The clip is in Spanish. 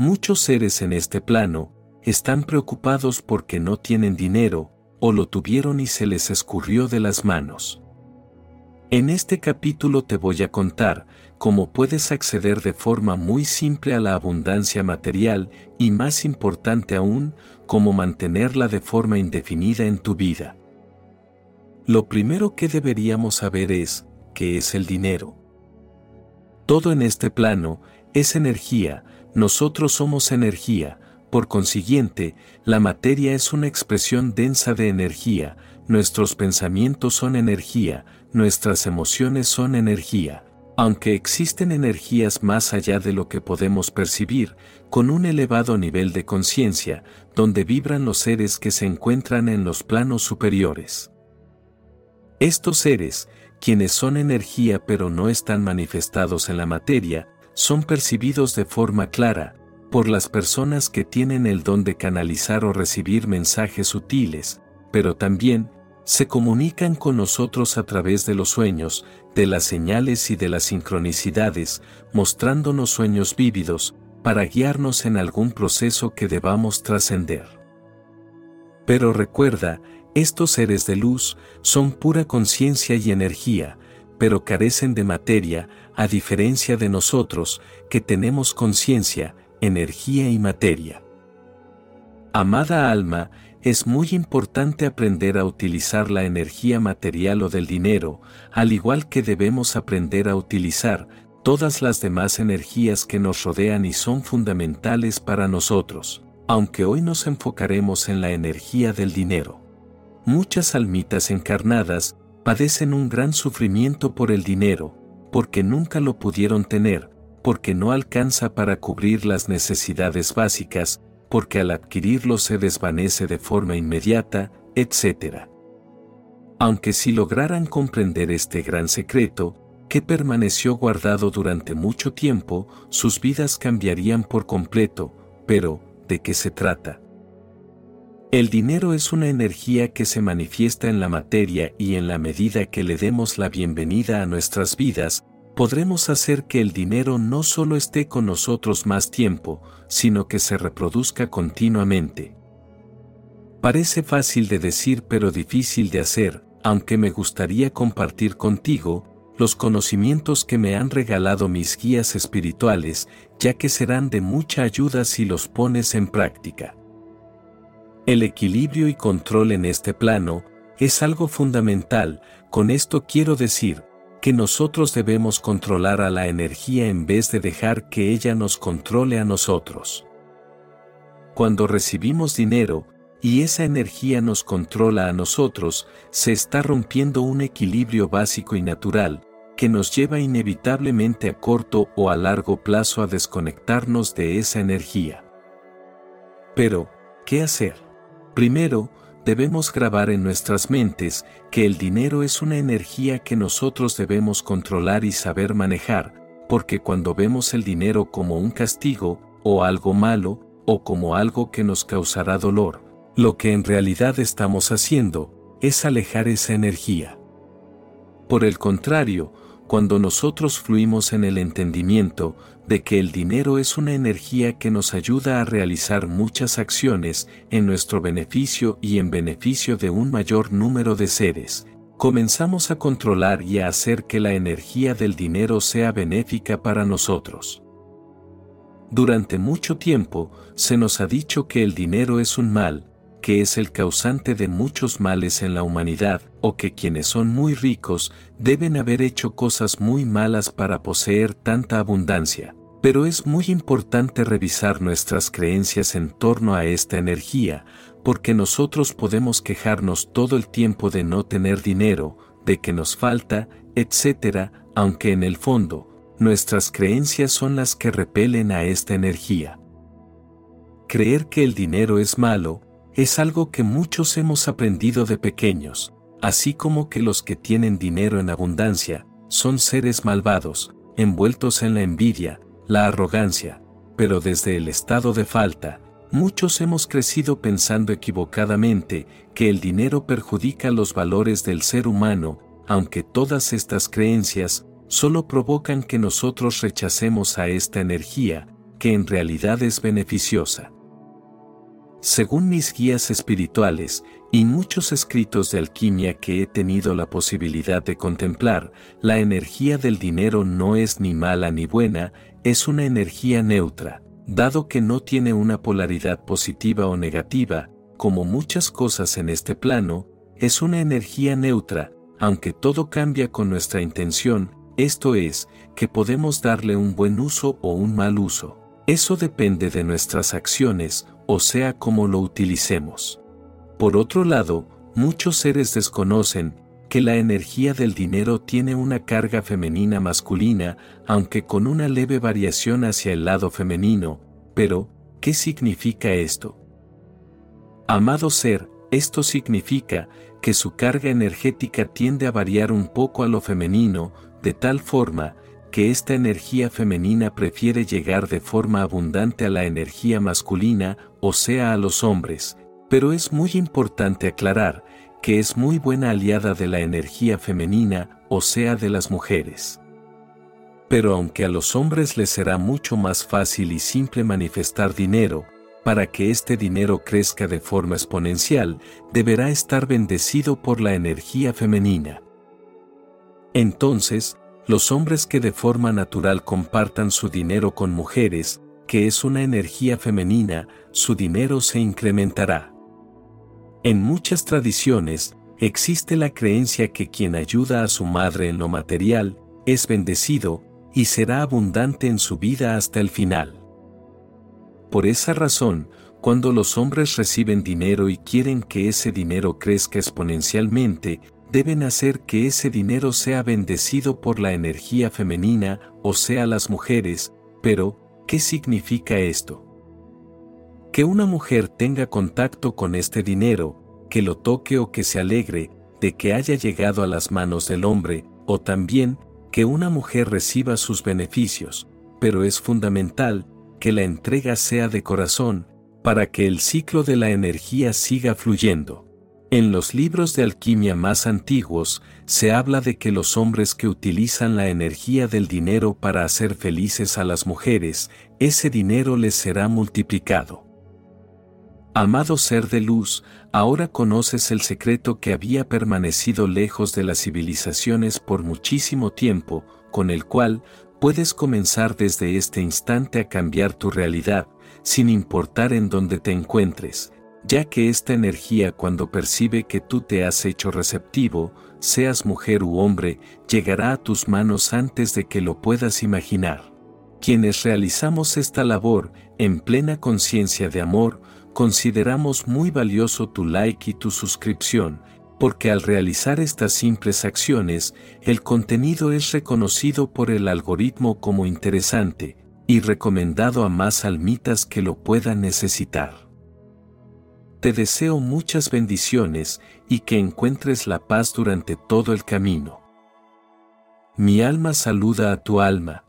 Muchos seres en este plano están preocupados porque no tienen dinero, o lo tuvieron y se les escurrió de las manos. En este capítulo te voy a contar cómo puedes acceder de forma muy simple a la abundancia material y más importante aún, cómo mantenerla de forma indefinida en tu vida. Lo primero que deberíamos saber es, ¿qué es el dinero? Todo en este plano es energía, nosotros somos energía, por consiguiente, la materia es una expresión densa de energía, nuestros pensamientos son energía, nuestras emociones son energía. Aunque existen energías más allá de lo que podemos percibir, con un elevado nivel de conciencia, donde vibran los seres que se encuentran en los planos superiores. Estos seres, quienes son energía pero no están manifestados en la materia, son percibidos de forma clara, por las personas que tienen el don de canalizar o recibir mensajes sutiles, pero también se comunican con nosotros a través de los sueños, de las señales y de las sincronicidades, mostrándonos sueños vívidos, para guiarnos en algún proceso que debamos trascender. Pero recuerda, estos seres de luz son pura conciencia y energía, pero carecen de materia, a diferencia de nosotros, que tenemos conciencia, energía y materia. Amada alma, es muy importante aprender a utilizar la energía material o del dinero, al igual que debemos aprender a utilizar todas las demás energías que nos rodean y son fundamentales para nosotros, aunque hoy nos enfocaremos en la energía del dinero. Muchas almitas encarnadas padecen un gran sufrimiento por el dinero, porque nunca lo pudieron tener, porque no alcanza para cubrir las necesidades básicas, porque al adquirirlo se desvanece de forma inmediata, etc. Aunque si lograran comprender este gran secreto, que permaneció guardado durante mucho tiempo, sus vidas cambiarían por completo, pero, ¿de qué se trata? El dinero es una energía que se manifiesta en la materia y en la medida que le demos la bienvenida a nuestras vidas, podremos hacer que el dinero no solo esté con nosotros más tiempo, sino que se reproduzca continuamente. Parece fácil de decir pero difícil de hacer, aunque me gustaría compartir contigo los conocimientos que me han regalado mis guías espirituales, ya que serán de mucha ayuda si los pones en práctica. El equilibrio y control en este plano es algo fundamental, con esto quiero decir, que nosotros debemos controlar a la energía en vez de dejar que ella nos controle a nosotros. Cuando recibimos dinero, y esa energía nos controla a nosotros, se está rompiendo un equilibrio básico y natural, que nos lleva inevitablemente a corto o a largo plazo a desconectarnos de esa energía. Pero, ¿qué hacer? Primero, debemos grabar en nuestras mentes que el dinero es una energía que nosotros debemos controlar y saber manejar, porque cuando vemos el dinero como un castigo, o algo malo, o como algo que nos causará dolor, lo que en realidad estamos haciendo es alejar esa energía. Por el contrario, cuando nosotros fluimos en el entendimiento de que el dinero es una energía que nos ayuda a realizar muchas acciones en nuestro beneficio y en beneficio de un mayor número de seres, comenzamos a controlar y a hacer que la energía del dinero sea benéfica para nosotros. Durante mucho tiempo se nos ha dicho que el dinero es un mal, que es el causante de muchos males en la humanidad, o que quienes son muy ricos deben haber hecho cosas muy malas para poseer tanta abundancia. Pero es muy importante revisar nuestras creencias en torno a esta energía, porque nosotros podemos quejarnos todo el tiempo de no tener dinero, de que nos falta, etc., aunque en el fondo, nuestras creencias son las que repelen a esta energía. Creer que el dinero es malo, es algo que muchos hemos aprendido de pequeños, así como que los que tienen dinero en abundancia son seres malvados, envueltos en la envidia, la arrogancia, pero desde el estado de falta, muchos hemos crecido pensando equivocadamente que el dinero perjudica los valores del ser humano, aunque todas estas creencias solo provocan que nosotros rechacemos a esta energía, que en realidad es beneficiosa. Según mis guías espirituales y muchos escritos de alquimia que he tenido la posibilidad de contemplar, la energía del dinero no es ni mala ni buena, es una energía neutra, dado que no tiene una polaridad positiva o negativa, como muchas cosas en este plano, es una energía neutra, aunque todo cambia con nuestra intención, esto es, que podemos darle un buen uso o un mal uso. Eso depende de nuestras acciones, o sea cómo lo utilicemos. Por otro lado, muchos seres desconocen que la energía del dinero tiene una carga femenina masculina, aunque con una leve variación hacia el lado femenino, pero, ¿qué significa esto? Amado ser, esto significa que su carga energética tiende a variar un poco a lo femenino, de tal forma que esta energía femenina prefiere llegar de forma abundante a la energía masculina, o sea a los hombres, pero es muy importante aclarar que es muy buena aliada de la energía femenina, o sea de las mujeres. Pero aunque a los hombres les será mucho más fácil y simple manifestar dinero, para que este dinero crezca de forma exponencial, deberá estar bendecido por la energía femenina. Entonces, los hombres que de forma natural compartan su dinero con mujeres, que es una energía femenina, su dinero se incrementará. En muchas tradiciones, existe la creencia que quien ayuda a su madre en lo material, es bendecido, y será abundante en su vida hasta el final. Por esa razón, cuando los hombres reciben dinero y quieren que ese dinero crezca exponencialmente, deben hacer que ese dinero sea bendecido por la energía femenina, o sea las mujeres, pero, ¿qué significa esto? Que una mujer tenga contacto con este dinero, que lo toque o que se alegre de que haya llegado a las manos del hombre, o también que una mujer reciba sus beneficios, pero es fundamental que la entrega sea de corazón, para que el ciclo de la energía siga fluyendo. En los libros de alquimia más antiguos, se habla de que los hombres que utilizan la energía del dinero para hacer felices a las mujeres, ese dinero les será multiplicado. Amado ser de luz, ahora conoces el secreto que había permanecido lejos de las civilizaciones por muchísimo tiempo, con el cual puedes comenzar desde este instante a cambiar tu realidad, sin importar en dónde te encuentres, ya que esta energía cuando percibe que tú te has hecho receptivo, seas mujer u hombre, llegará a tus manos antes de que lo puedas imaginar. Quienes realizamos esta labor, en plena conciencia de amor, consideramos muy valioso tu like y tu suscripción, porque al realizar estas simples acciones, el contenido es reconocido por el algoritmo como interesante, y recomendado a más almitas que lo puedan necesitar. Te deseo muchas bendiciones y que encuentres la paz durante todo el camino. Mi alma saluda a tu alma,